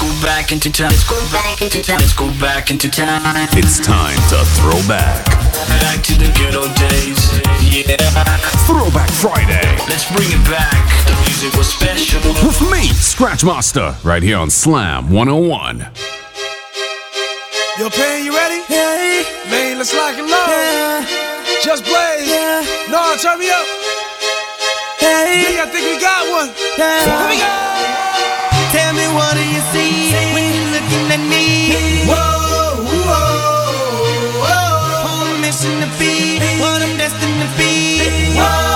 go back into time. Let's go back into time. Let's go back into time. It's time to throw back. Back to the good old days. Yeah. Throwback Friday. Let's bring it back. The music was special. With me, Scratch Master, right here on Slam 101. Yo, Pain, you ready? Yeah. Man, let's lock it low. Yeah. Just blaze. Yeah. No, turn me up. Hey. I think we got one. Yeah. Here we go. What do you see when you're looking at me? Whoa, whoa, whoa. Who I'm missing to be, what I'm destined to be. Whoa.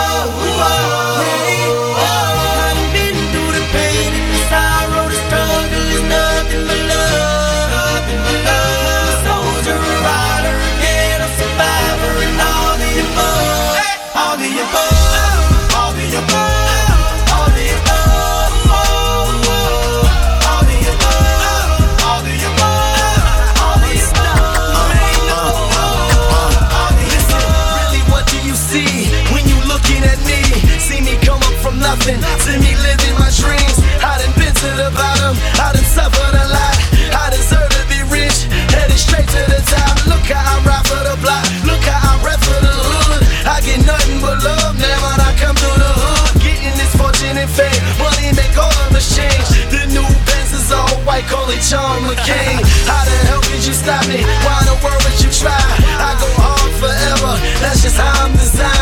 John McCain. How the hell could you stop me? Why in the world would you try? I go hard forever, that's just how I'm designed.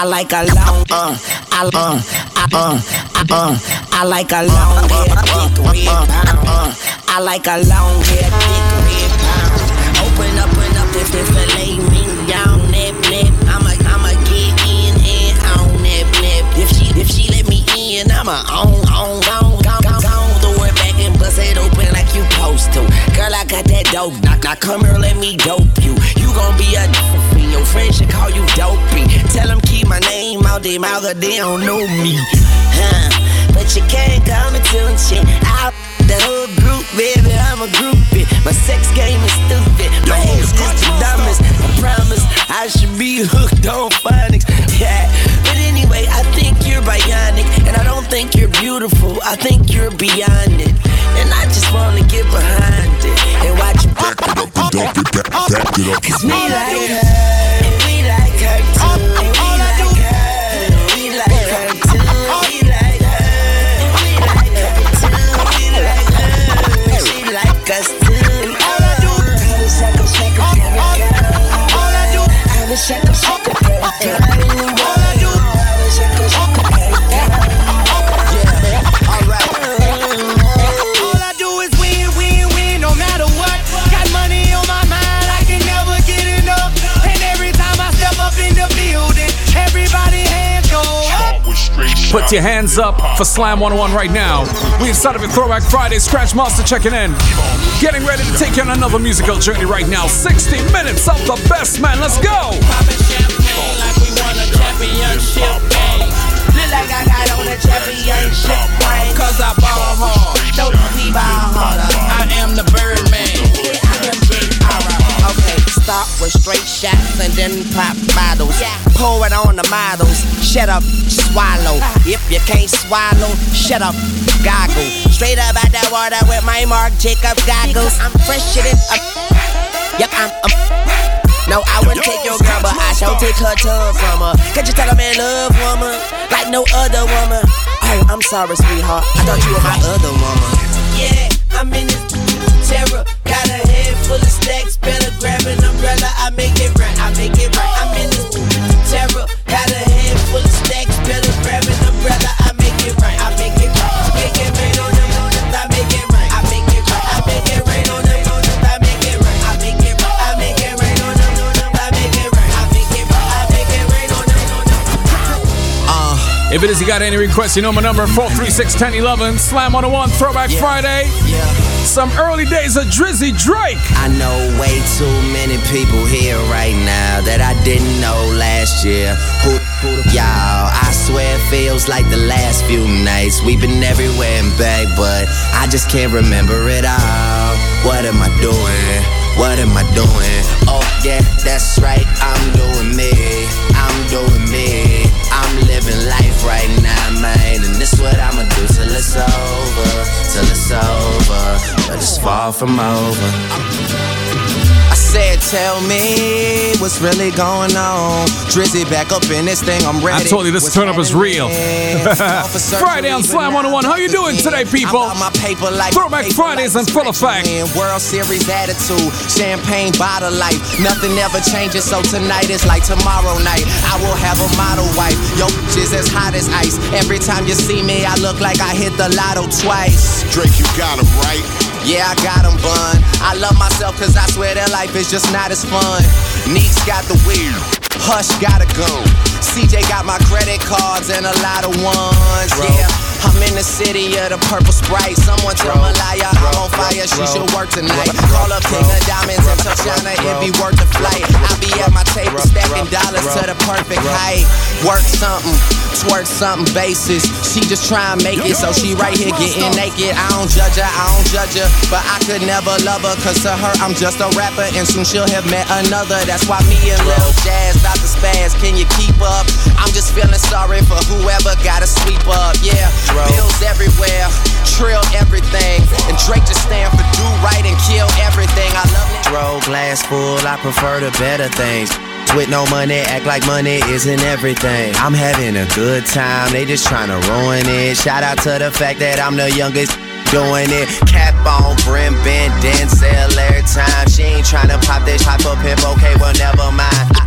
I like a long, uh, I, uh, I, uh, I, uh, I like a long hair, thick red pound. Uh, I like a long hair, thick red pound. Open up and up if the filet mignon. Nip, nip, I'ma, I'ma get in and on that nip. If she, if she let me in, I'ma own, own, own, own, own, own. Throw it back and bust it open like you supposed to. Girl, I got that dope. Now, now come here, let me dope you. You gon' be a. Your friends should call you dopey. Tell them keep my name out their mouth, 'cause they don't know me. Huh? But you can't come into shit. I the whole group, baby, I'm a groupie. My sex game is stupid. My ex is the dumbest. I promise I should be hooked on phonics. Yeah. But anyway, I think you're bionic. And I don't think you're beautiful. I think you're beyond it. And I just wanna get behind it. And watch you back it up and dump it back, back it up. Cause we like her. Your hands up for Slam 101 right now. We inside of a Throwback Friday. Scratch Master checking in. Getting ready to take you on another musical journey right now. 60 minutes of the best, man. Let's go. Like I got on a championship. Cause I ball hard. Don't ball harder? I am the Birdman. Start with straight shots and then pop bottles. Pour it on the models. Shut up, swallow. Uh. If you can't swallow, shut up, goggle. Straight up out that water with my Mark Jacob goggles. I'm fresher than a. Yep, I'm. I'm No, I wouldn't take your girl, but I shall take her tongue from her. Can't you tell I'm in love, woman? Like no other woman. Oh, I'm sorry, sweetheart. I thought you were my other woman. Yeah, I'm in this terror. Full of stacks. Better grab an umbrella. I make it right. I make it right. I'm in this terror. Got a head full of stacks. Better grab an umbrella. I make it right. I make it right. Make it rain on them. I make it right. I make it right. I make it rain on them. I make it right. I make it right. I make it rain on them. I make it right. I make it right. I make it rain on them. If it is you got any requests, you know my number 436 1011 Slam 101 Throwback Friday. Yeah. Some early days of Drizzy Drake. I know way too many people here right now that I didn't know last year. Who, who y'all, I swear it feels like the last few nights. We've been everywhere and back, but I just can't remember it all. What am I doing? What am I doing? Oh, yeah, that's right. I'm doing me. I'm doing me. I'm living life right now, man. And this is what I'ma do till it's over. Till it's over. But it's far from over. I said, tell me what's really going on. Drizzy back up in this thing, I'm ready. I told you this What's turn up is real. Friday on Slam 101. How you doing today, people? I'm my paper like Throwback paper Fridays like in full effect. World Series attitude, champagne bottle life. Nothing ever changes, so tonight is like tomorrow night. I will have a model wife. Yo, is as hot as ice. Every time you see me, I look like I hit the lotto twice. Drake, you got him right. Yeah, I got 'em bun. I love myself cause I swear that life is just not as fun. Neeks got the weed. Hush gotta go. CJ got my credit cards and a lot of ones. Yeah, I'm in the city of the purple sprite. Someone tell Malaya I'm on fire. She should work tonight. Call up King of Diamonds and Tatiana. It be worth the flight. I be at my table stacking dollars to the perfect height. Work something, twerk something basis. She just try and make it, so she right here getting naked. I don't judge her, I don't judge her, but I could never love her. Cause to her, I'm just a rapper, and soon she'll have met another. That's why me and Lil Jazz about to spaz. Can you keep up? I'm just feeling sorry for whoever gotta sweep up. Everything. And Drake just stand for do right and kill everything. I love it. Throw glass full, I prefer the better things. With no money, act like money isn't everything. I'm having a good time, they just tryna ruin it. Shout out to the fact that I'm the youngest doing it. Cap on, brim bend, Denzel every time. She ain't tryna pop this, pop a pimp, okay, well, never mind.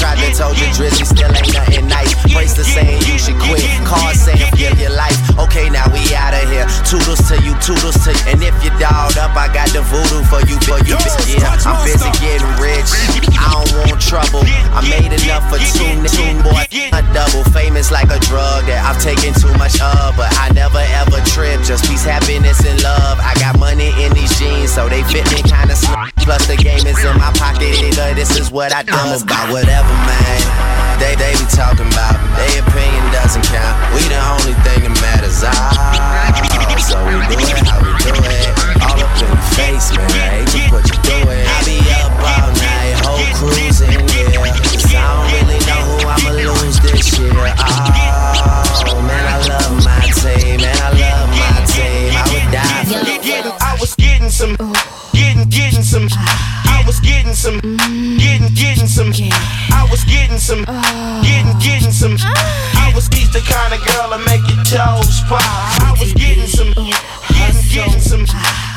Tried to told you Drizzy still ain't nothing nice. Bracelet saying you should quit, card saying give your life. Okay, now we out of here. Toodles to you, toodles to you. And if you dolled up, I got the voodoo for you, for you. Yeah, I'm busy getting rich. I don't want trouble. I made enough for two, two boy. A double famous like a drug that I've taken too much of, but I never ever trip. Just peace, happiness, and love. I got money in these jeans, so they fit me kinda small. Plus the game is in my pocket, nigga. This is what I do. I'm about whatever, man. They they be talking about. me. Their opinion doesn't count. We the only thing that matters. Ah, so we do it how we do it. All up in your face, man. I hate to put you through it. I be up all night, whole cruising, yeah. Cause I don't really know who I'ma lose this year. Oh, man, I love my team, man. I love my team. I would die for them. I was getting some, getting, getting some. I was getting some, getting, getting some. I was getting some, getting, getting some. I was he's the kind of girl that make your toes pop. I was getting some, getting, getting some.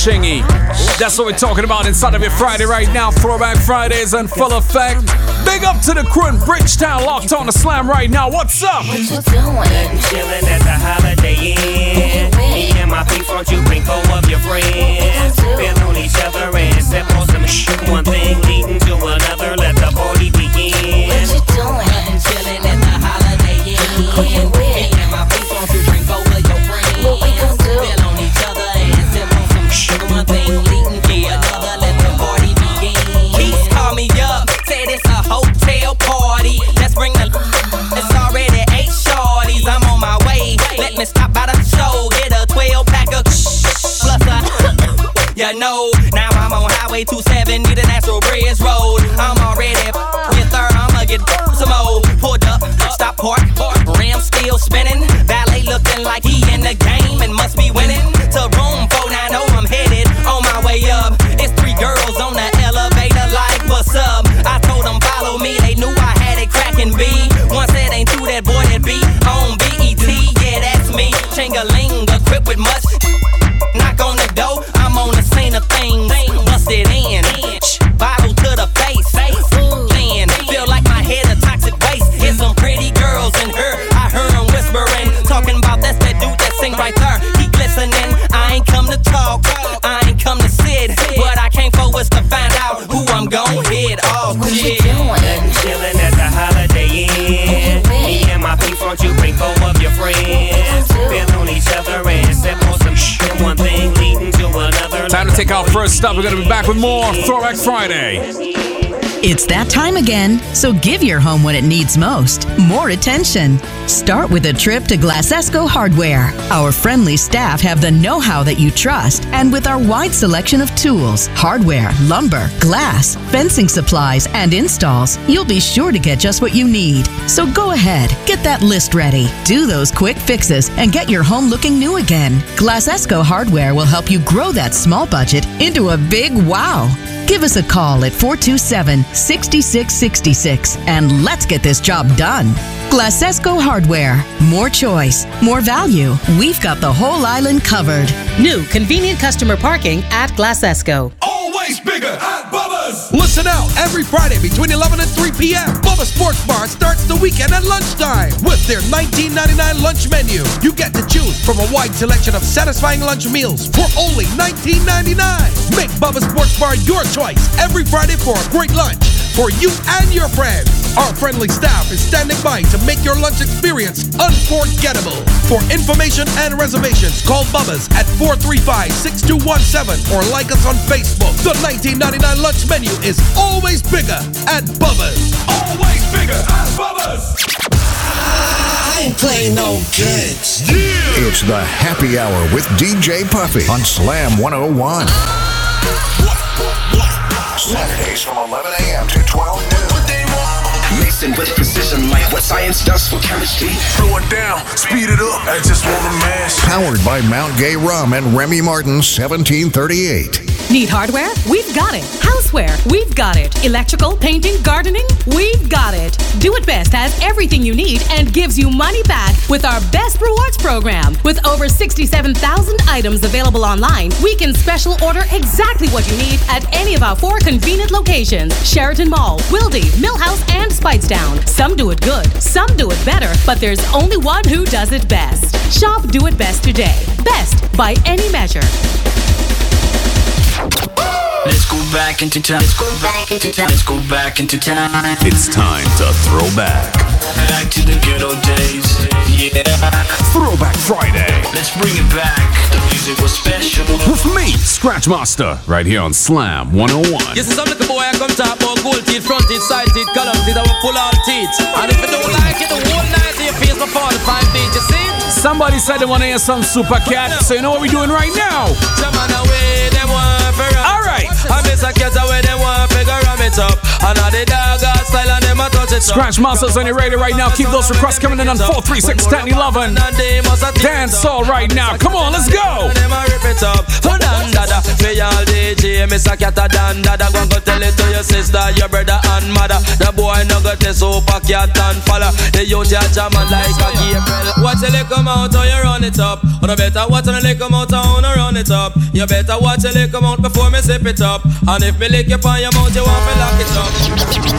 Dogg and Chingy. That's what we're talking about inside of your Friday right now. Throwback Fridays in full effect. Big up to the crew in Bridgetown locked on the slam right now. What's up? What you doing? Chillin' at the Holiday Inn. Me and my people, won't you bring four of your friends? Feel on each other and sip on some shit. One thing leading to another, let the party begin. What you doing? Chillin' at the Holiday Who you Inn. Highway 27 need a National Bridge Road. Take our first stop. We're going to be back with more Throwback Friday. It's that time again, so give your home what it needs most more attention. Start with a trip to Glassesco Hardware. Our friendly staff have the know how that you trust, and with our wide selection of tools, hardware, lumber, glass, fencing supplies, and installs, you'll be sure to get just what you need. So go ahead, get that list ready, do those quick fixes, and get your home looking new again. Glassesco Hardware will help you grow that small budget into a big wow. Give us a call at 427 6666 and let's get this job done. Glasesco Hardware. More choice, more value. We've got the whole island covered. New convenient customer parking at Glassesco. Always bigger at Listen out every Friday between 11 and 3 p.m. Bubba Sports Bar starts the weekend at lunchtime with their 19.99 lunch menu. You get to choose from a wide selection of satisfying lunch meals for only 19.99. Make Bubba Sports Bar your choice every Friday for a great lunch for you and your friends. Our friendly staff is standing by to make your lunch experience unforgettable. For information and reservations, call Bubba's at 435-6217 or like us on Facebook. The 19.99 lunch menu is always bigger at Bubba's. Always bigger at Bubba's. I ain't playing no games. It's the happy hour with DJ Puffy on Slam 101. Saturdays from 11 a.m. to 12 noon. Mixing with precision like what science does for chemistry. Slow it down, speed it up. I just want to mash. Powered by Mount Gay Rum and Remy Martin 1738. Need hardware? We've got it. Houseware? We've got it. Electrical, painting, gardening? We've got it. Do It Best has everything you need and gives you money back with our Best Rewards program. With over 67,000 items available online, we can special order exactly what you need at any of our four convenient locations Sheraton Mall, Wildey, Millhouse, and Speightstown. Some do it good, some do it better, but there's only one who does it best. Shop Do It Best today. Best by any measure. Let's go back into time. Let's go back into time. Let's go back into time. It's time to throw back. Back to the good old days. Yeah. Throwback Friday. Let's bring it back. The music was special. With me, Scratch Master, right here on Slam 101. You see some little boy I come top about gold teeth, front teeth, side teeth, column teeth, I will pull out teeth. And if you don't like it, the whole night to your face before the five feet, you see? Somebody said they want to hear some Super Cat, so you know what we're doing right now. Some man away, they want for All right. I miss a cat away, they want figure ram it up. And now the dog got style and them a touch it up. Scratch Masters on your radio right now. Keep those requests coming in on 436 1011. Dance all right now. Come on, let's go. Them a rip it up. Dan dada, me all DJ, miss a cat a dan dada. Go go tell it to your sister, your brother and mother. The boy no go test super cat and follow. The youth ya jam and like a Gabriel. Watch lick come out, or you run it up. Or better watch lick come out, or no run it up. You better watch lick come out before me sip it up. And if me lick you on your mouth, you want me lock it up.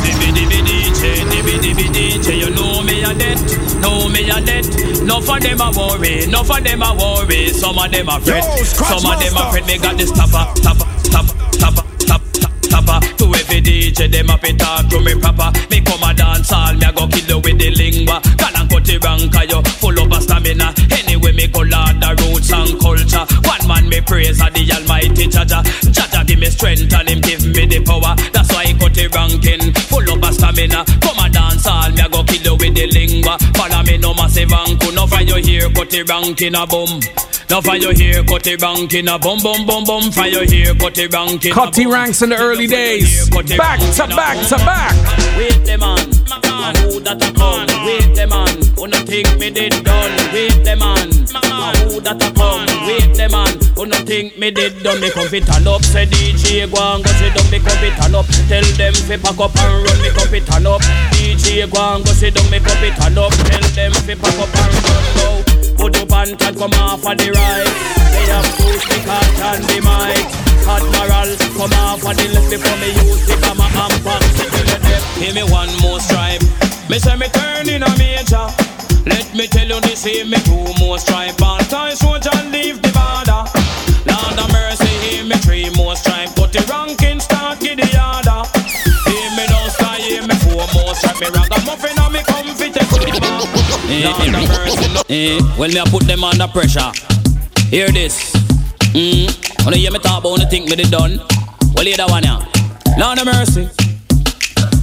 Dibby dibby DJ, dibby dibby DJ, you know me a dead, know me a dead. No for them a worry, no for them a worry. Some of them a fret, Yo, some of them a fret. Me got this topper, topper, topper, topper, topper, topper. To every DJ, them a fit talk to me proper. Me come a dance all, me a go kill you with the lingua. Can and cut wrong, cause you full of a stamina. Anyway, me go lord the roots and culture. One man me praise a the Almighty Jaja. Jaja strength and him give me the power. That's why he cut the ranking, full of a stamina. Come a dance all, me a go kill you with the lingua. Follow me no massive anku, no find you here cut the ranking a boom. Now your hair, cut it ranking, a bum bum bum bum. Your hair, cut it ranking. Cutty ranks in the early days. Back to back to back. Wait the man, man, who that a come? Wait the man, no think me did done? Wait the man, man, who that a come? Wait the man, no think me did done? Me come fit turn up, say DJ go and go sit down. Me come fit turn up, tell them fi pack up and run. Me come fit turn up, DJ go and go sit down. Me come fit turn up, tell them fi pack up and run. And come off of the right. They have two speakers and the mic. Admiral, come off of the left before me use the camera and pack Give me one more stripe. Me say me turn in a major. Let me tell you this, here me two more stripe. All time soldier leave the border. Lord of mercy, hear me three more stripe. Put the ranking start give the order. Hear me no sky, hear me four more stripe. Me ragamuffin Eh, well me I put them under pressure. Hear this. Mm. Wanna hear me talk about wanna think me they done? Well hear that one yeah. Lord of mercy.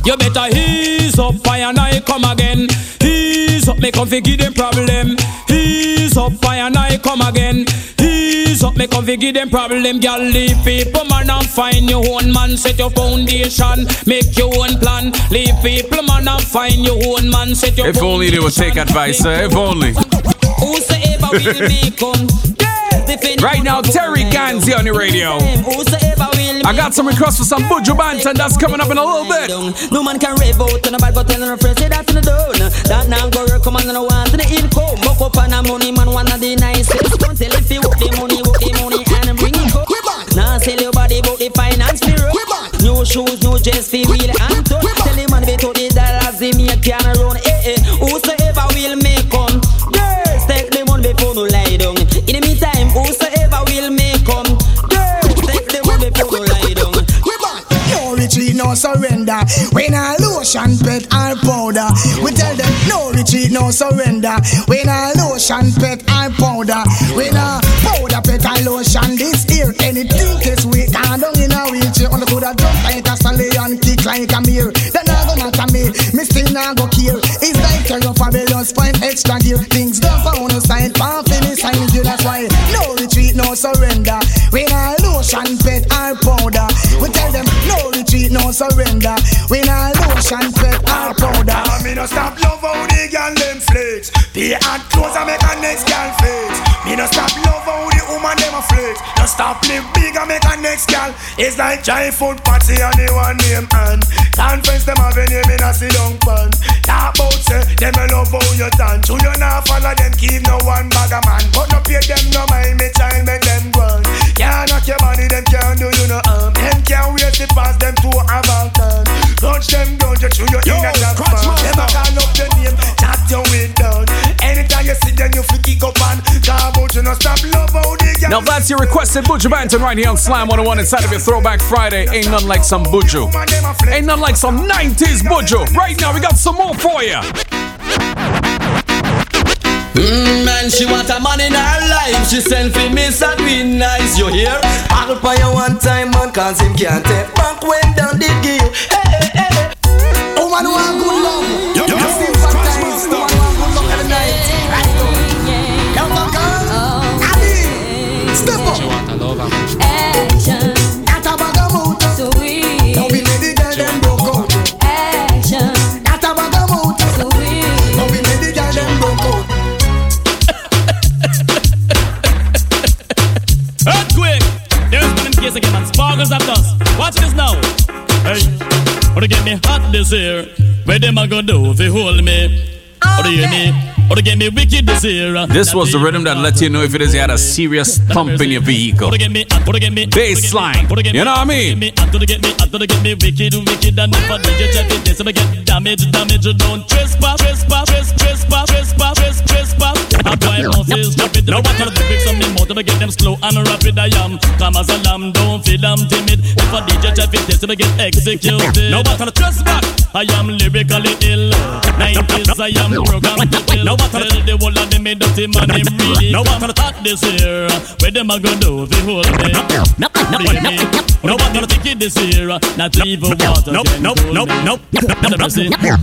You better ease up, fire and I come again. Ease up, me come fi give them problem. Ease up, fire and I come again. Ease up, me come fi give them problem. Girl, leave people, man, and find your own man. Set your foundation, make your own plan. Leave people, man, and find your own man. Set your If only they would take advice, uh, if only. Whosoever will make come. Right now, Terry Ganzie on the radio. I got some requests for some Buju Banton that's coming up in a little bit. No man can rave out and nobody go tell her friends say that in the done. That now go work come on and want the income. Buck up on the money man one of the nicest. Don't tell if you work the money, work the money and bring it up. Now sell your body about the finance bureau. New shoes, new dress, feel wheel and toe. Tell the man be to the dollars, they make can run. No surrender. When I lotion, pet, or powder. We tell them no retreat, no surrender. When I lotion, pet, or powder. When I powder, pet, or lotion, this here. Anything weak, I don't in a wheelchair. On the I jump like a stallion, kick like a mirror. Then I go matter me, me still not go care. It's like you're fabulous, find extra gear. Things don't for on the side, palm finish, sign. That's why no retreat, no surrender. When I lotion, surrender. When I lotion, pet, or powder. I me no stop love how the girl them flex. The hot clothes I make a next girl flex. Me no stop love how the woman them a flex. No stop live big and make a next girl. It's like giant food party and the one name and conference them have a name in a sit down pan. Talk about say them a love how you done. To you now follow them keep no one bag a man. But no pay them no mind me can't wait to pass them to a Balkan. Launch them down you through your inner trap Them a call up the name, chat your way down. Anytime you see them you feel kick up and about you no stop love how they get. Now that's your requested Buju Banton right here on Slam 101 inside of your Throwback Friday. Ain't nothing like some Buju. Ain't nothing like some 90s Buju. Right now we got some more for you. Mm, man, she want a man in her life. She send for me, so be nice. You hear? I'll pay you one time, man, cause him can't take back when down the gear. Hey, hey, hey. Oh, man, want good love. Of dust. Watch this now. Hey, wanna get me hot this year? Where them a go do if you hold me? Or do you hear me? Or to get me wicked this was the rhythm that let you know if it is you had a serious thump in your vehicle. Uh, Baseline. You know what I mean? now what are the bricks on me motor to get them slow and rapid I am. Come as a lamb don't feel I'm timid. If I DJ check it this I get executed. Now what are the trespass. I am lyrically ill. 90s I am programmed to kill. now what are the whole of them me dirty man him really now what are the talk this year where them a go do if you hold me now what are the think it this year not even water Nope, nope, nope, nope.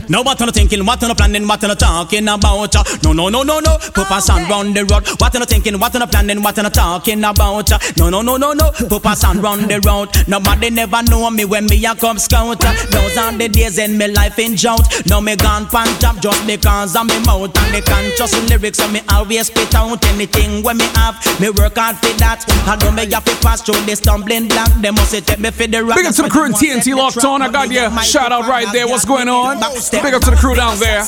No what on thinking, what on planning, what on talking about? No, no, no, no, no. Papa and run the road. What you no thinking? What you no planning? What you no talking about? No, no, no, no, no. Papa son run the road. Nobody never know me when me a come scout. Those are the days in me life in drought. Now me gone pan top just because of me mouth and the conscious lyrics. So me always spit out anything when me have. Me work hard for that. I know me have to pass through the stumbling block. They must take me for the rock. Big up to the crew in TNT locked on. I got you. Shout out right there. What's going on? Big up to the crew down there.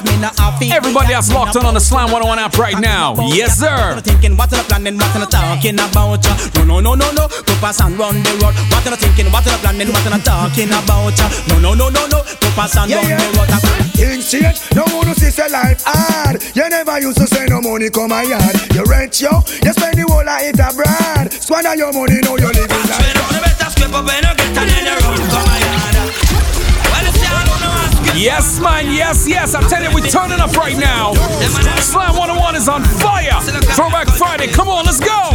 Everybody that's locked on on the Slam 101 app right now. Yes, sir. Thinking what you planning, what you talking about? No, no, no, no, no. Papa son run the road. What you thinking, what you planning, what you talking about? No, no, no, no, no. Papa son Yeah, run the road. Things change, no one see say life hard. You never used to say no money come my yard. You rent yo, you spend the whole of it abroad. Squander your money, now you living like Yes, man. Yes, yes. I tell you, we're turning up right now. Slam 101 is on fire. Throwback Friday. Come on, let's go.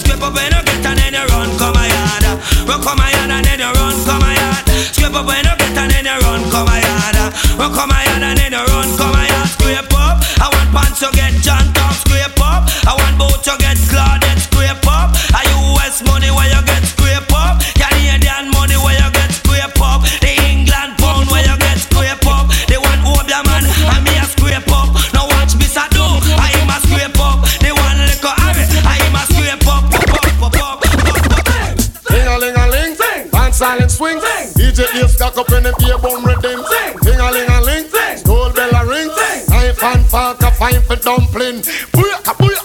Scrape up when get and then run come my yard. Run come my yard and then run come my yard. Scrape up when get and then run come my yard. Run come my yard and then run come my yard. Scrape up. I want pants to get John Tom. Scrape up. I want boat to get Claudette. Scrape up. I US money where you get scrape up. Canadian money where you get scrape up. The England pound where you get scrape up. The one Obia man and me a scrape up. Now watch me do. I am a scrape up. The one liquor Harry. I am a scrape up. Ding a ling a ling, dance silent swing. DJ Dave stack up in the beer bomb redeem. Fine for dumpling.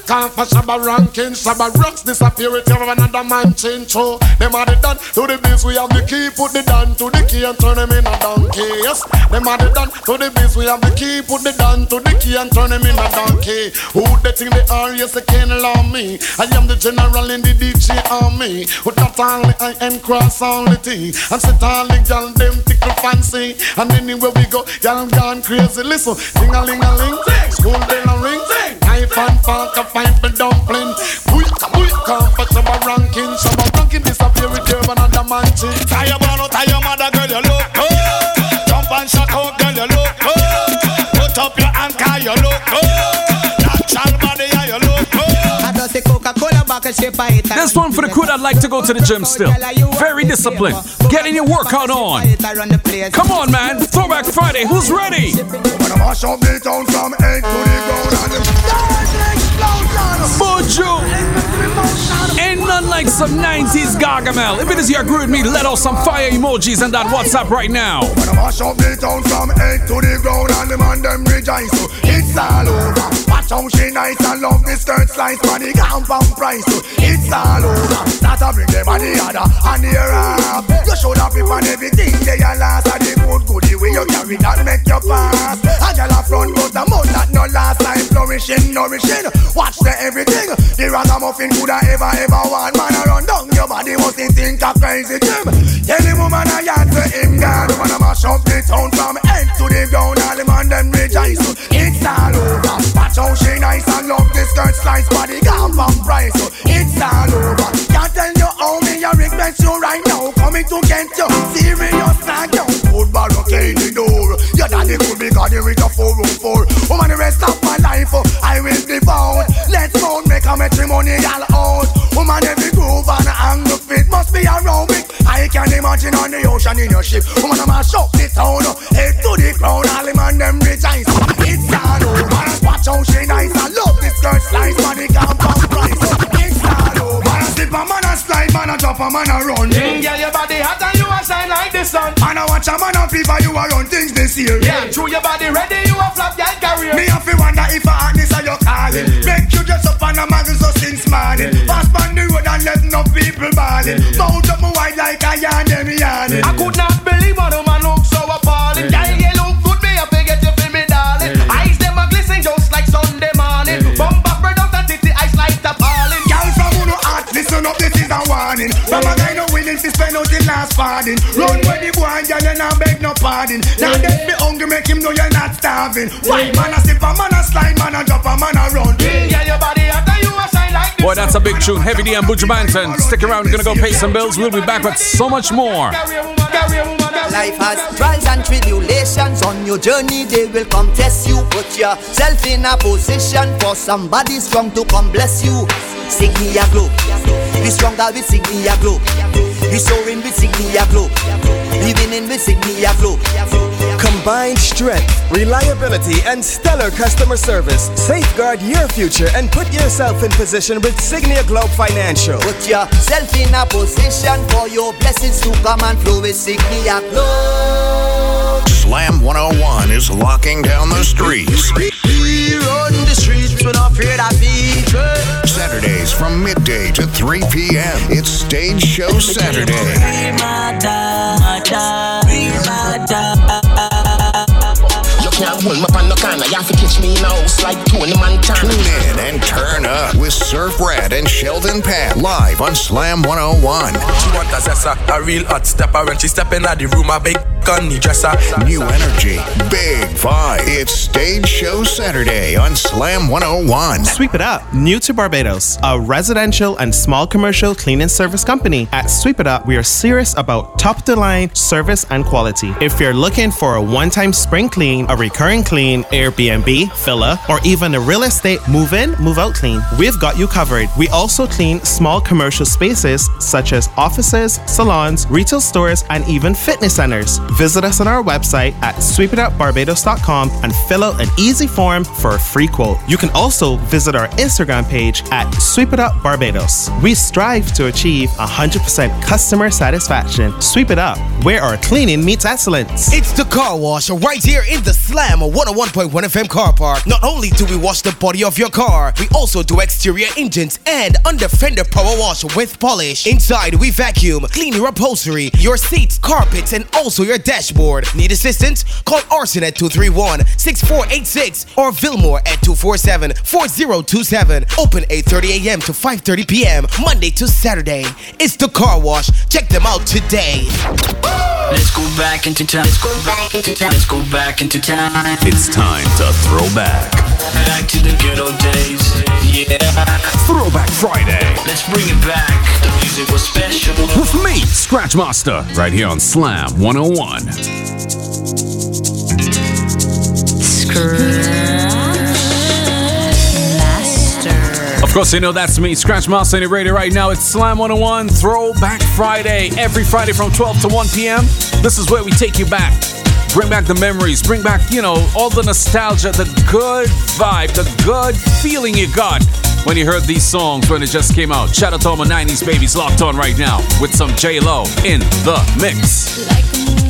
Booyaka for Shabba ranking. Shabba rocks disappear with you another man change. So them are the done to the biz. We have the key, put the down to the key and turn them in a donkey. Yes, them are the done to the biz. We have the key, put the down to the key and turn them in a donkey. Who they think they are? Yes, they can't allow me. I am the general in the DJ army. With that only I am cross only thing. And sit all the gal them tickle fancy. And anywhere we go, y'all gone crazy. Listen, ding a ling a ling, school bell a ring. Knife and fork a fine for dumpling. Booyaka booyaka for Shabba ranking. Shabba ranking disappear with you another man chin. Tie your bun out, tie your mother, girl, you look good. Jump and shout out, girl, you This one for the crew that like to go to the gym still. Very disciplined. Getting your workout on. Come on, man. Throwback Friday. Who's ready? When I from head to the and. Bojo. Ain't none like some 90s Gargamel. If it is your crew with me, let out some fire emojis on that WhatsApp right now. When I mash up the town from head to the ground and them and them rejoice. So it's all over. Watch how she nice and love the skirt slice for the compound price. So it's all over. Start to bring them on the other and the up. You should have on everything they are last and the good goodie way you carry that make you pass. A girl a front but the mouth that no last time flourishing, nourishing. Watch the everything. The ragamuffin could have ever ever want man around down your body must think a crazy gym. Tell the woman I yard for him God wanna mash up the town from head to the ground. All the man them rejoice. It's all over. Watch how she nice and love the skirt slice body gone from price. It's all over. Can't tell you me I respect you right now. Coming to get you serious now. You good barricade the door. Your daddy could be got with a 404. Woman the rest of my life oh, I will be bound. Let's go make a matrimonial out. Woman every groove and angle fit must be aerobic. I can imagine on the ocean in your ship. Woman I'm a shop the town. oh, a man a run. Mm, girl, your body hot and you a shine like the sun. And I watch a man a people you a run things this year. Yeah, true, your body ready, you a flop your career. Me have to wonder if a hotness are you calling. Make you dress up on a muggle so since morning. Fast on the road and let no people balling. Mount up my white like a yarn, them yarning. I could not believe what warning. From a guy no willing to spend out his last pardon. Run where the boy, girl, you not beg no pardon. Now let me hungry, make him know you're not starving. Why man a slip, a man a slide, man a drop, a man a run. Girl, your body hot and you a shine like the Boy. That's a big tune. Heavy D and Buju Banton. Stick around, we're gonna go pay some bills. We'll be back with so much more. Life has trials and tribulations on your journey. They will come test you. Put yourself in a position for somebody strong to come bless you. Signia glow. Be stronger with Signia glow. Be soaring with Signia glow. Be winning with Signia glow. Combined strength, reliability, and stellar customer service. Safeguard your future and put yourself in position with Signia Globe Financial. Put yourself in a position for your blessings to come and flow with Signia glow. Slam 101 is locking down the streets. We run the streets, we're not afraid of people. Saturdays from midday to 3 p.m. It's Stage Show Saturday. You can't hold me on no corner. You have to catch me in a house like Tony Montana. Tune in and turn up with Surf Rat and Sheldon Pat live on Slam 101. She want a zessa, a real hot stepper. When she step in the room, a big gunny dresser. New energy, big vibe. It's Stage Show Saturday on Slam 101. Sweep It Up, new to Barbados, a residential and small commercial cleaning service company. At Sweep It Up, we are serious about top of the line service and quality. If you're looking for a one time spring clean, a recurring clean, Airbnb, villa, or even a real estate move in, move out clean, we've got you covered. We also clean small commercial spaces such as offices, salons, retail stores, and even fitness centers. Visit us on our website at sweepitupbarbados.com and fill out an easy form for a free quote. You can also visit our Instagram page at Sweep It Up Barbados. We strive to achieve 100% customer satisfaction. Sweep It Up, where our cleaning meets excellence. It's the car wash right here in the Slam 101.1 FM car park. Not only do we wash the body of your car, we also do exterior engines and under fender power wash with polish. Inside, we vacuum, clean your upholstery, your seats, carpets, and also your dashboard. Need assistance? Call Arson at 231 6486 or Vilmore at 247 4027. Open 8:30 a.m. to 5:30 p.m. Monday to Saturday. It's the car wash. Check them out today. Let's go back into time. Let's go back into time. Let's go back into time. It's time to throw back. Back to the good old days. Yeah. Throwback Friday. Let's bring it back. The music was special. With me, Scratch Master, right here on Slam 101. Of course, you know that's me, Scratch Master on your radio right now. It's Slam 101 Throwback Friday. Every Friday from 12 to 1 p.m. This is where we take you back. Bring back the memories, bring back, you know, all the nostalgia, the good vibe, the good feeling you got when you heard these songs when it just came out. Shout out to all my 90s babies locked on right now with some J Lo in the mix. Waiting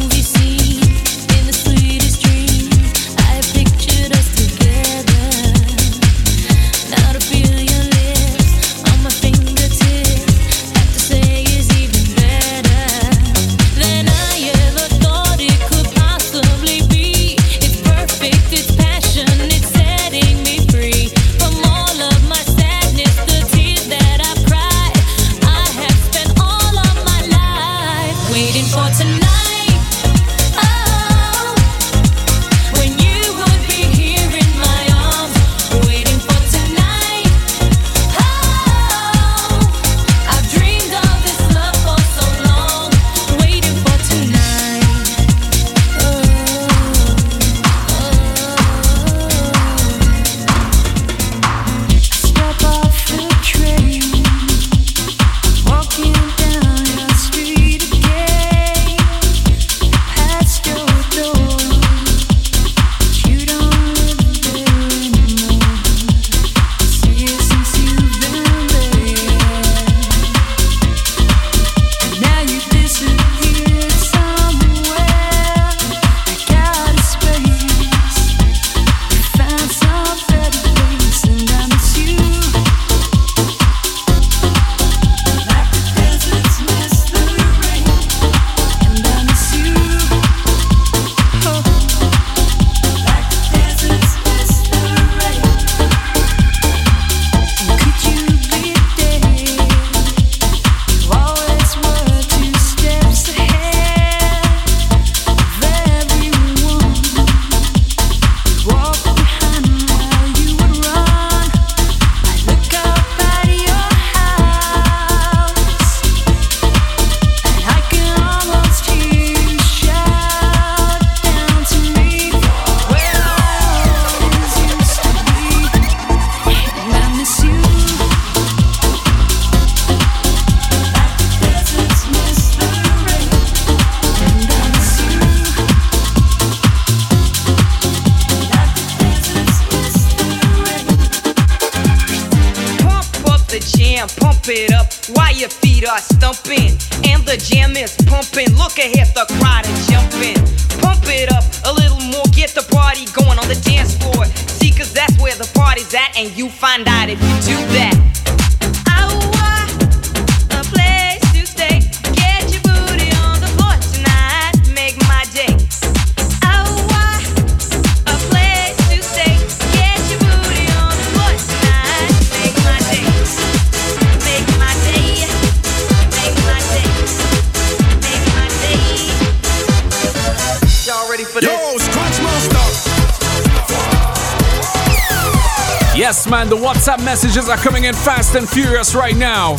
fast and furious right now.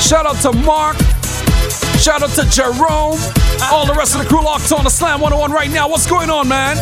Shout out to Mark. Shout out to Jerome. All the rest of the crew locked on a Slam 101 right now. What's going on, man?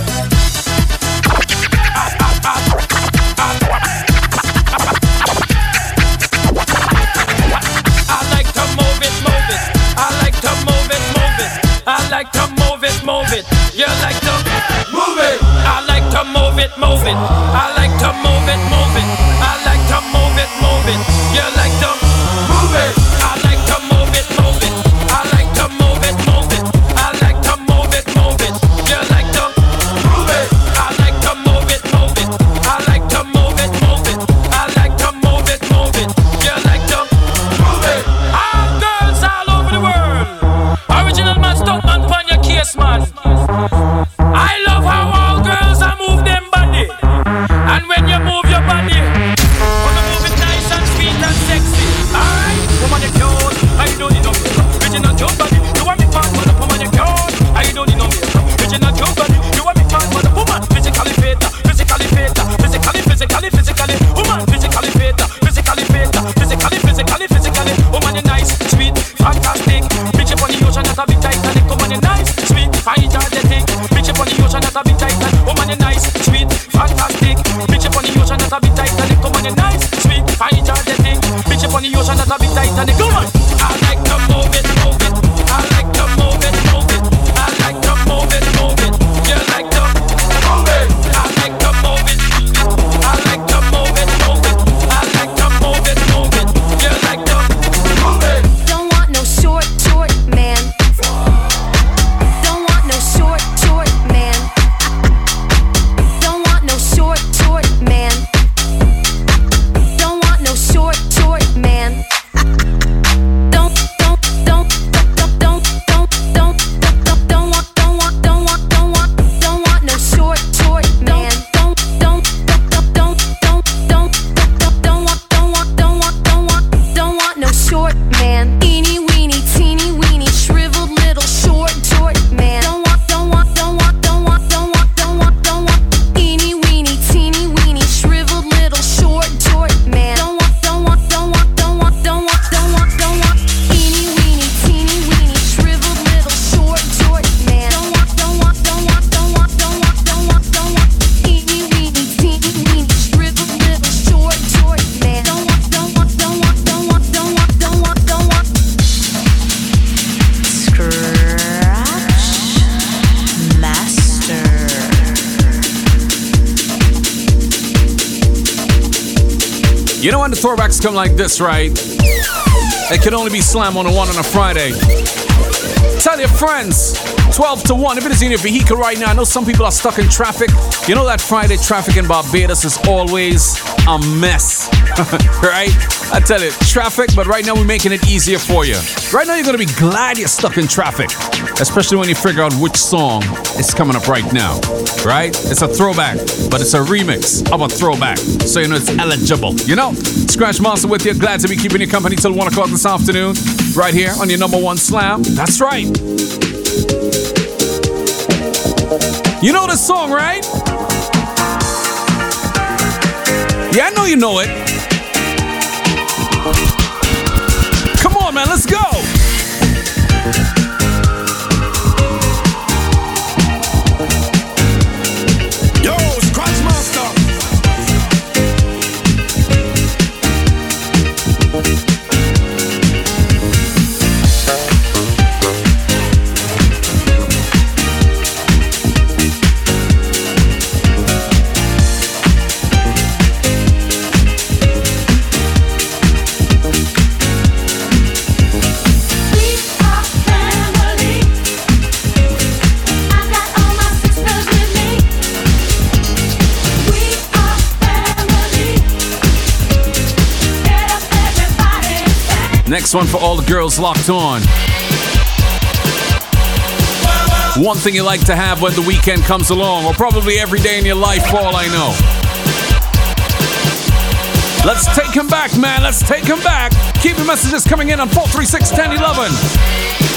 That's right. It can only be Slam 101 on a Friday. Tell your friends, 12 to 1. If it is in your vehicle right now, I know some people are stuck in traffic. You know that Friday traffic in Barbados is always a mess, right? I tell you, traffic, but right now we're making it easier for you. Right now, you're going to be glad you're stuck in traffic especially when you figure out which song is coming up right now, right? It's a throwback, but it's a remix of a throwback, so you know it's eligible, you know? Scratch Master with you, glad to be keeping you company till 1 o'clock this afternoon, right here on your number one slam. That's right. You know this song, right? Yeah, I know you know it. Come on, man, let's One for all the girls locked on. One thing you like to have when the weekend comes along, or probably every day in your life, for all I know. Let's take him back, man. Let's take him back. Keep your messages coming in on 436 1011.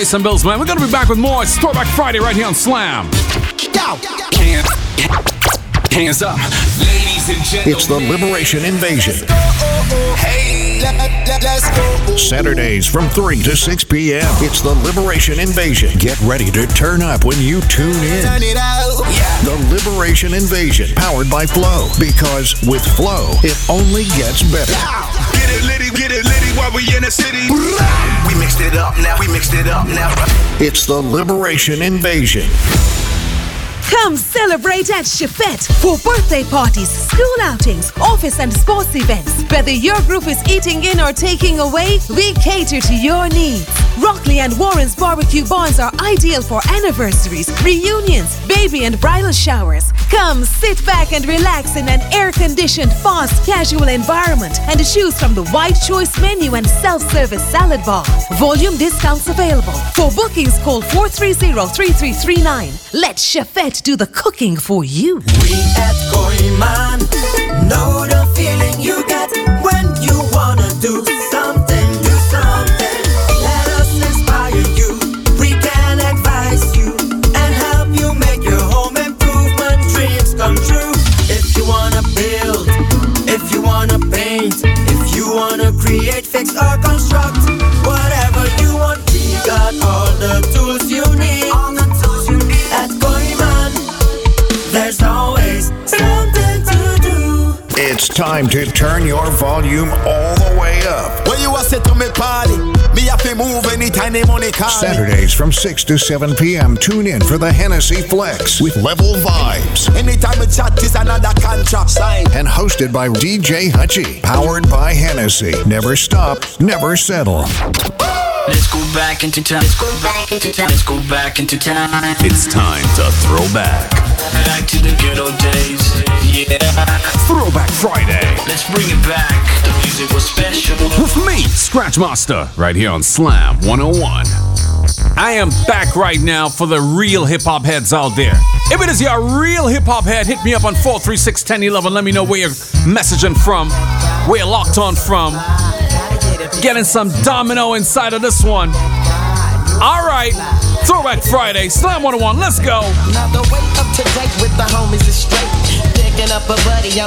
Gotta pay some bills, man. We're gonna be back with more. It's Throwback Friday right here on Slam. Hands up, ladies and gentlemen. It's the Liberation Invasion. Let's go. Saturdays from 3 to 6 p.m. It's the Liberation Invasion. Get ready to turn up when you tune in. Turn it out. The Liberation Invasion, powered by Flow. Because with Flow, it only gets better. Get it litty, get it while we in the city. We mixed it up now, we mixed it up now. It's the Liberation Invasion. Come celebrate at Chefette for birthday parties, school outings, office and sports events. Whether your group is eating in or taking away, we cater to your needs. Rockley and Warren's barbecue barns are ideal for anniversaries, reunions, baby and bridal showers. Come sit back and relax in an air-conditioned, fast, casual environment and choose from the wide Choice menu and self-service salad bar. Volume discounts available. For bookings, call 430-3339. Let Chefette do the cooking for you. We at Goiman know the feeling you get when you wanna do time to turn your volume all the way up. When you a say to me party, me have to move anytime the money call. Saturdays from 6 to 7 p.m. Tune in for the Hennessy Flex with Level Vibes. Anytime we chat is another contract sign. And hosted by DJ Hutchie. Powered by Hennessy. Never stop, never settle. Let's go back into time. Let's go back into time. Let's go back into time. It's time to throw back. Back to the good old days. Yeah. Throwback Friday. Let's bring it back. The music was special. With me, Scratch Master, right here on Slam 101. I am back right now for the real hip hop heads out there. If it is your real hip hop head, hit me up on 436 1011. Let me know where you're messaging from, where you're locked on from. Getting some domino inside of this one. All right, Throwback Friday, Slam 101, let's go. Now the way up to date with the homies is straight. Picking up a buddy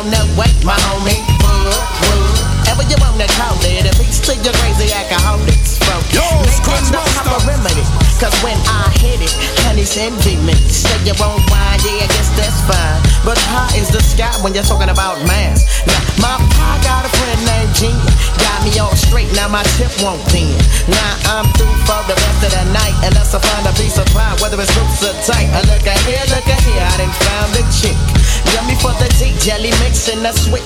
my homie. Ever you wanna call it, a piece to your crazy alcoholics, folks. Yo, Scratch no Master. proper remedy. Cause when I hit it, honey's envy me. Say you won't wine, yeah, I guess that's fine. But high is the sky when you're talking about mass. Now, my pie got a friend named Gene. Got me all straight, now my tip won't bend. Now I'm through for the rest of the night. Unless I find a piece of pie, whether it's loose or tight. I look at here, look at here, I done found a chick. Yummy for the tea, jelly mix in the switch.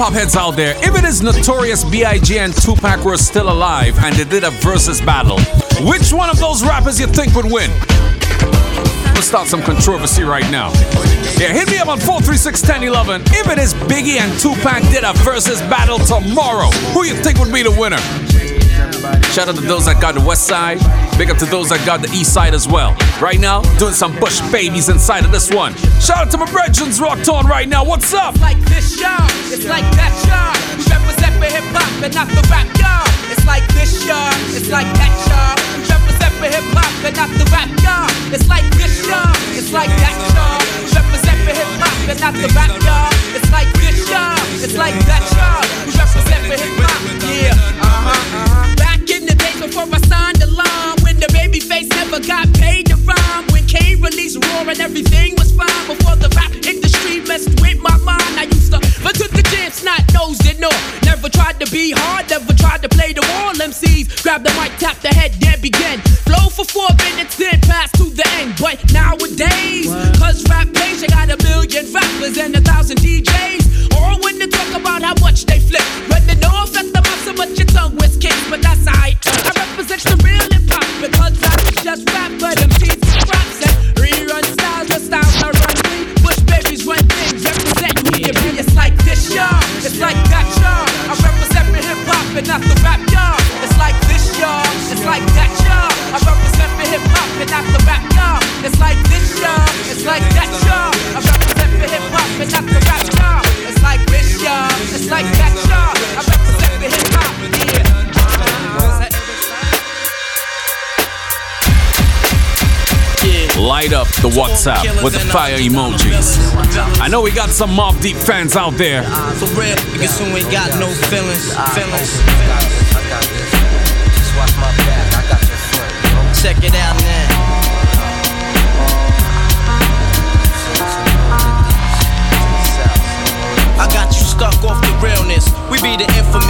hop heads out there, if it is Notorious B.I.G. and Tupac were still alive and they did a versus battle, which one of those rappers you think would win? Let's start some controversy right now. Yeah, hit me up on 436-1011. If it is Biggie and Tupac did a versus battle tomorrow, who you think would be the winner? Shout out to those that got the west side. Big up to those that got the east side as well. Right now, doing some Bush Babees inside of this one. Shout out to my brethrens rocked on right now. What's up? It's like this, y'all. It's like that, y'all. We represent for hip hop and not the rap, y'all. It's like this, y'all. It's like that, y'all. We represent for hip hop and not the rap, y'all. It's like this, y'all. It's like that, y'all. We represent for hip hop and not the rap, y'all. It's like this, y'all. It's like that, y'all. We represent for hip hop, yeah. Uh huh. Uh-huh. Before I signed the line, when the baby face never got paid to rhyme, when Kane released Raw and everything was fine before the rap industry messed with my mind. I used to but took the chance, not nosed it, no. Never tried to be hard, never tried to play the wall. MCs grab the mic, tap the head, then begin. Flow for four minutes, then pass to the end. But nowadays, cause rap pays, you got a million rappers and a thousand DJs. All when they talk about how much they flip. Like that, y'all. I represent for hip hop and not the rap, y'all. It's like this, y'all. It's like that, y'all. I represent for hip hop, yeah. Light up the WhatsApp with the fire emojis. I know we got some Mobb Deep fans out there. Uh, for real, niggas who ain't got no feelings. Feelings. Check it out now. The infamous,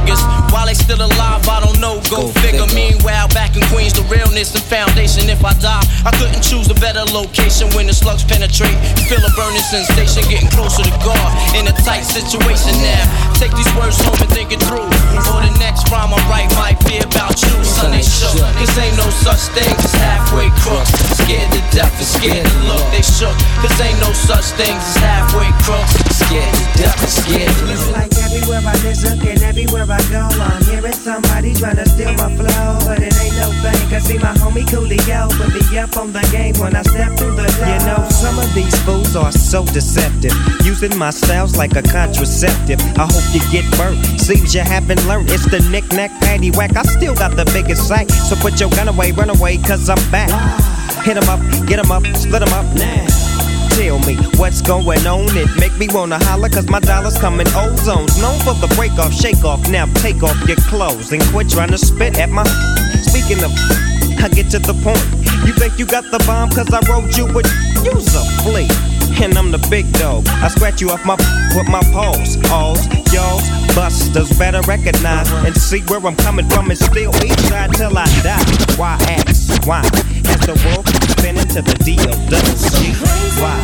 niggas. While they still alive, I don't know. Go, figure. Meanwhile, back in Queens, the realness and foundation. If I die, I couldn't choose a better location when the slugs penetrate. You feel a burning sensation, getting closer to God. In a tight situation now. Take these words home and think it through. For the next rhyme I write might be about you. Sunday shook. Cause ain't no such thing as halfway crooks. Scared to deaf and scared to look. They shook, cause ain't no such things as halfway crooks. Scared to death and scared to It's look. like everywhere I listen and everywhere I go, I'm hearing somebody trying to steal my flow, but it ain't no thing. Cause see my homie Coolio put me up on the game when I step through the door. You know, some of these fools are so deceptive, using my styles like a contraceptive. I hope you get burnt. Seems you haven't learned. It's the knick-knack, patty whack. I still got the biggest sack, so put your gun away, run away, cause I'm back. Hit 'em up, get 'em up, split 'em up now. Tell me what's going on. It make me wanna holler cause my dollars come in ozones. Known for the break off, shake off. Now take off your clothes and quit trying to spit at my. Speaking of, I get to the point. You think you got the bomb cause I wrote you with. Use a flea. And I'm the big dog. I scratch you off my with my paws. Alls, y'alls, busters better recognize and see where I'm coming from and still eat side till I die. Why ask? Why? As the world spinning to the deal does G. Why?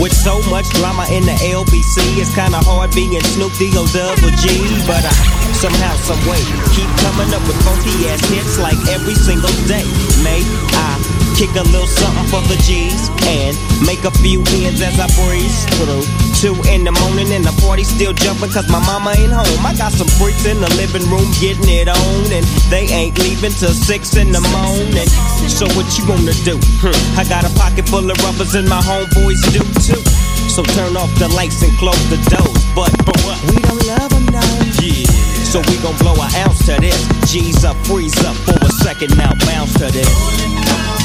With so much drama in the LBC, it's kinda hard being Snoop D-O double G. But I somehow, someway, keep coming up with funky ass hits like every single day. May I kick a little something for the G's and make a few ends as I breeze through. Two in the morning and the party still jumping cause my mama ain't home. I got some freaks in the living room getting it on and they ain't leaving till six in the morning. So what you gonna do? Hmm, I got a pocket full of rubbers and my homeboys do too. So turn off the lights and close the doors. But what? We don't love them now. Yeah. So we gon' blow an ounce to this. G's up, freeze up for a second now, bounce to this.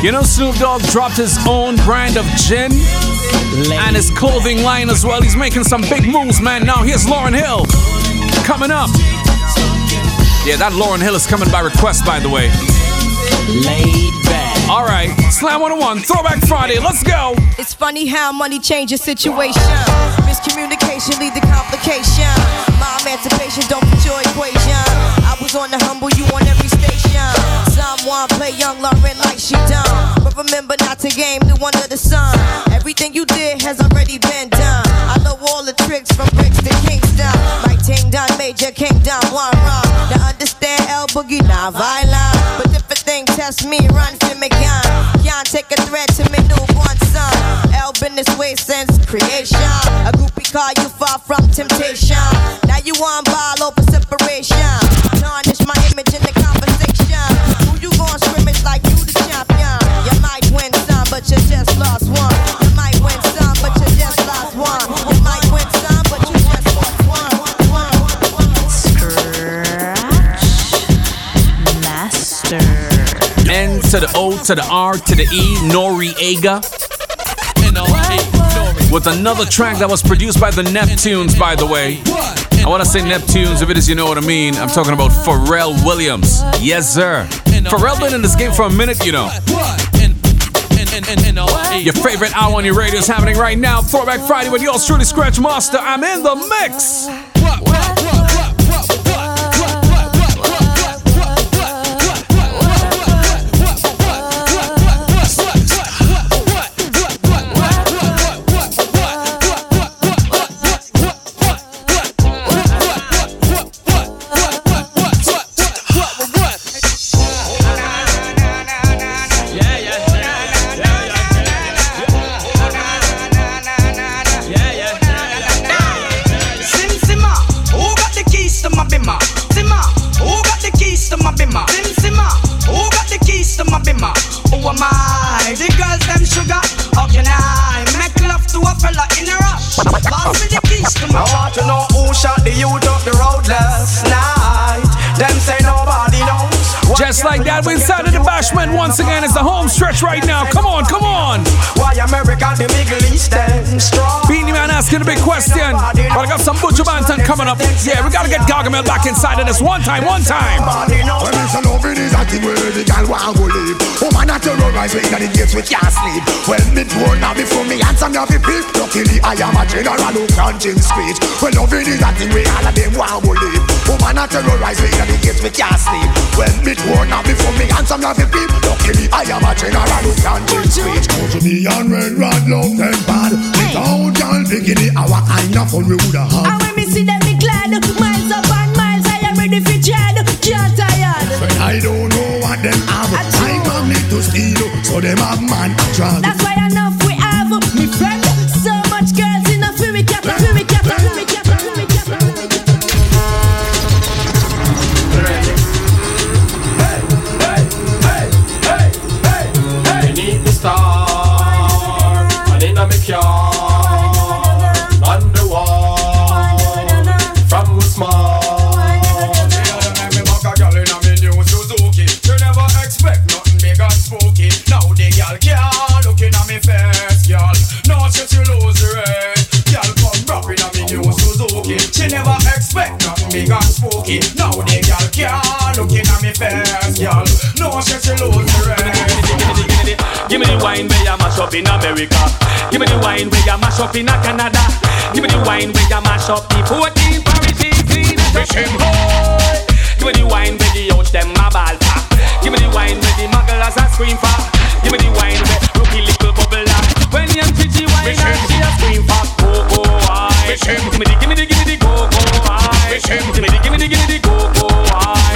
You know, Snoop Dogg dropped his own brand of gin and his clothing line as well. He's making some big moves, man. Now here's Lauryn Hill coming up. Yeah, that Lauryn Hill is coming by request, by the way. All right, Slam 101, Throwback Friday. Let's go. It's funny how money changes situation. Miscommunication lead to complication. My emancipation don't fit your equation. I was on the humble, you on every station. Someone play young Lauryn like she done. But remember not to game new under the sun. Everything you did has already been done. I know all the tricks from bricks to Kingston. Like Ting Done, Major Kingdom, one run. Now understand El Boogie, not violent. But if a thing test me, run for me gun. Can't take a threat to me newborn son. El been this way since creation. A groupie call you far from temptation. Now you on to the O to the R to the E, Noriega. With another track that was produced by the Neptunes, by the way. I want to say Neptunes, if it is you know what I mean. I'm talking about Pharrell Williams. Yes, sir. Pharrell been in this game for a minute, you know. Your favorite hour on your radio is happening right now. Throwback Friday with yours truly, Scratch Master. I'm in the mix. Sim youth up the road last Just like that, we inside of the bashment once again. It's the home stretch right now. Come on, come on. Why America, the Middle East, them strong. Beenie Man asking a big question. But I got some Buju Banton coming up. Yeah, we gotta get Gargamel back inside of this one time, one time. When it's a loving is a thing where the girl want to live. Woman not terrorize when the gates we can't sleep. Well, me born now before me answer me have a peep. Luckily I am a general who can't change speech. Well, loving is a thing where all of them want to live. Woman not terrorize when the gates we can't sleep. Well, me born now before me answer me have a peep. Luckily I am a general who can't change speech. to me and red rod love them bad. Without y'all bikini, our kind of fun we woulda And had. when me see them, me glad. Miles up and miles, I am ready for dread. Can't tired. When I don't know what them have, I come need to steal, so them have man control. That's why me face, girl. No, she she lose the race. Give me the wine where you mash up in America. Give me the wine where you mash up in Canada. Give me the wine where you mash up the 14 Paris, Fishing boy. Give me the wine where the out them a ball for. Give me the wine where the mugglers a scream for. Give me the wine where rookie little bubble. When you pretty wine she a scream for Give me the give me the give me the go go. Give me the give me the give me the go go.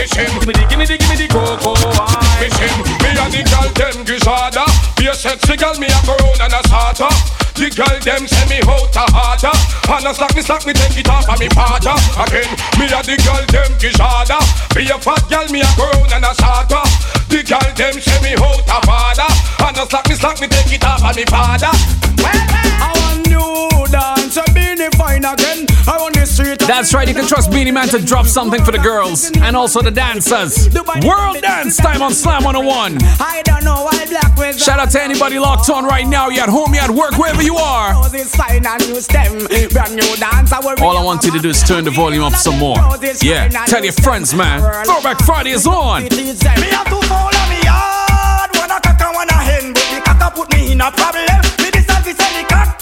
Give me the give me the give me the go go. Me and the girl them gishada Be a sexy girl me a go and a sata The girl them send me out a harder. And a slack me slack me take it off of me father Again me and the girl them gishada Be a fat girl me a go round and a sata The girl them send me out a father. And a slack me slack me take it off of me father new dance, beanie fine again. I want the street. That's right, you can trust Beenie Man to drop something for the girls and also the dancers. World Dance Time on Slam 101. I don't know why black with Shout out to anybody locked on right now. You at home, you at work, wherever you are. This fine and new stem, brand new dance. I will All I want you to do is turn the volume up some more. Yeah, tell your friends, man. Throwback Friday is on. Me have to follow me hard. Wanna cock and wanna hen, but the cock a put me in a problem. Me this and this and the cock,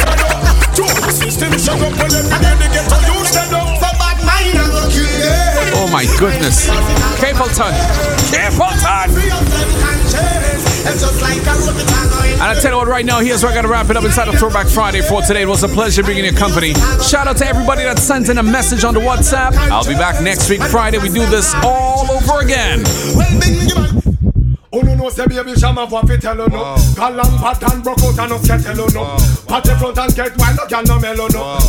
Oh my goodness. Capleton. Capleton. And I tell you what, right now, here's where I gotta wrap it up inside of Throwback Friday for today. It was a pleasure being in your company. Shout out to everybody that sent in a message on the WhatsApp. I'll be back next week, Friday. We do this all over again. Oh no no say baby shama for fi tell you no Galang pattern broke out and tell you no Party front and get wild no girl no mellow no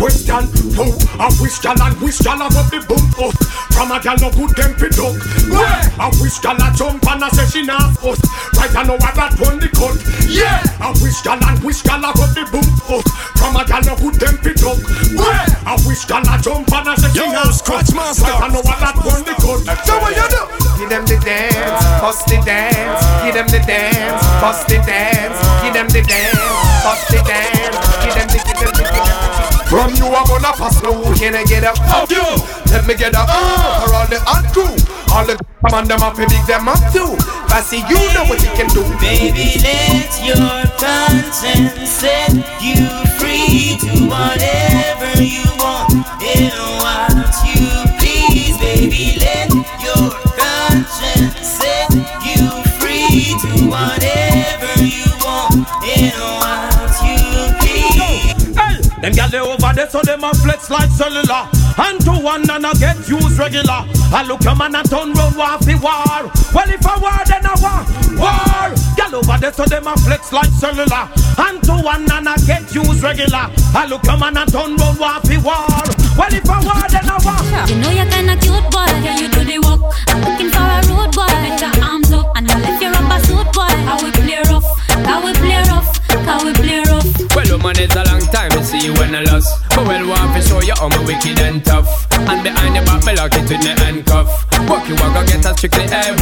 Question who a wish gal and wish gal up the boom up From a gal no good them fit up Where a wish gal a jump and a say she not us Right I know what that one the cut. Yeah! A wish gal and wish gal up the boom up From a gal no good them fit up Where a wish gal a jump and a say she not scratch master. Right I know what that one the cut. So what you do? Give them the dance, bust the dance, give them the dance, bust the dance, give them the dance, bust the dance, give them the, give them the, give them the. From you I'm gonna pass no Can I get up? Oh, you Let me get up uh, For all the hot crew All the man them up big them up too I see you know what you can do Baby, let your conscience set you free to whatever you want and what you please. Baby, let your conscience set you free to whatever you want and what you please. Hey, them gyal they over there, so them a flex like cellular. And to one and a get used regular. I look your man and turn round war war. Well, if I war, then I war. War. Gyal over there, so them a flex like cellular. And to one and a get used regular. I look your man and turn round war war. Well, if I war, walk, go get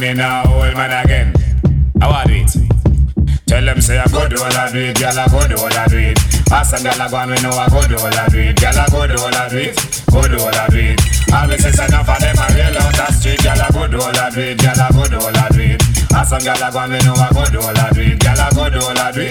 money now, old man again. How are it? Tell them say I go do all I do it, girl I go do all I do it. Ask some girl I go and we know I go do all I do it, girl I go do all I do go do all I do it. Always say enough of them I real out the street, girl I go do all I do it, girl I go do all I do it. Ask some girl I go and we know I go do all I do it, girl I go do all I do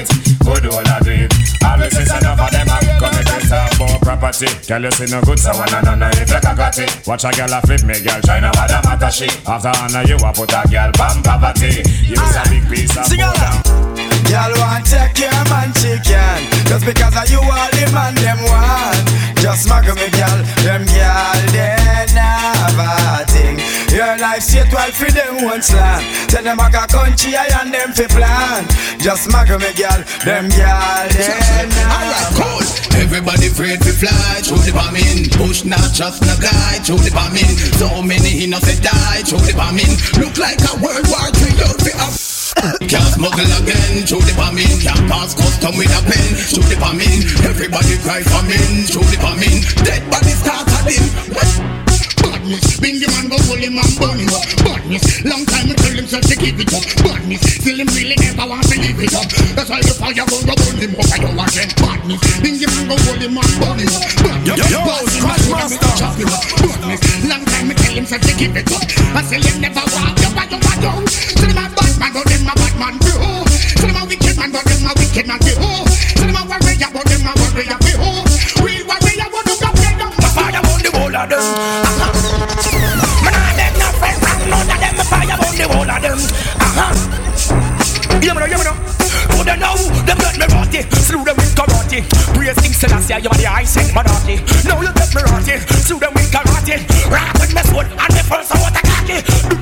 go do all I do it. Always say enough of them I come talk about property. Girl you see no good so one and none if you got it. Watch a girl a flip me, girl try what the matter she. After honor you a put a girl bam poverty. Use a big piece of Sing gold. Y'all want take your man chicken Just because of you all the man them want Just smuggle me girl Them girl they never Your life straight well for them one slant Tell them I got country I and them fi plan Just smuggle me girl Them girl they Alright, cool. Everybody afraid to fly through the bombing. Push not just no guy through the bombing. So many innocent die through the bombing. Look like a World War III outfit up. Can't smuggle again through the bombing. Can't pass custom with a pen through the bombing. Everybody cry famine through the bombing. Dead body start him. Badness, bingy man go hold him and burn him up. Badness, long time I tell himself to give it up. Badness, still him really never want to leave it up. That's why the fire go go burn him up. I don't want them badness. Bingy man go hold him and burn him up. Badness, Yo, yo, badness, badness, Master. chop him up. Badness, long time I tell himself to give it up. I still him never want but you want you. So them a bad man, but them a bad man. So them a wicked man, but them a wicked man. So them a warrior, but them a warrior too. Real warrior, but them a warrior. My father won the whole of them. Yeah, man, yeah, man. Who they know? Them got me rotty. Slew them with karate. Praise King Selassie, you are the high set monarchy. Now you get me rotty. Slew them with karate. Rock with me sword and me first of what I.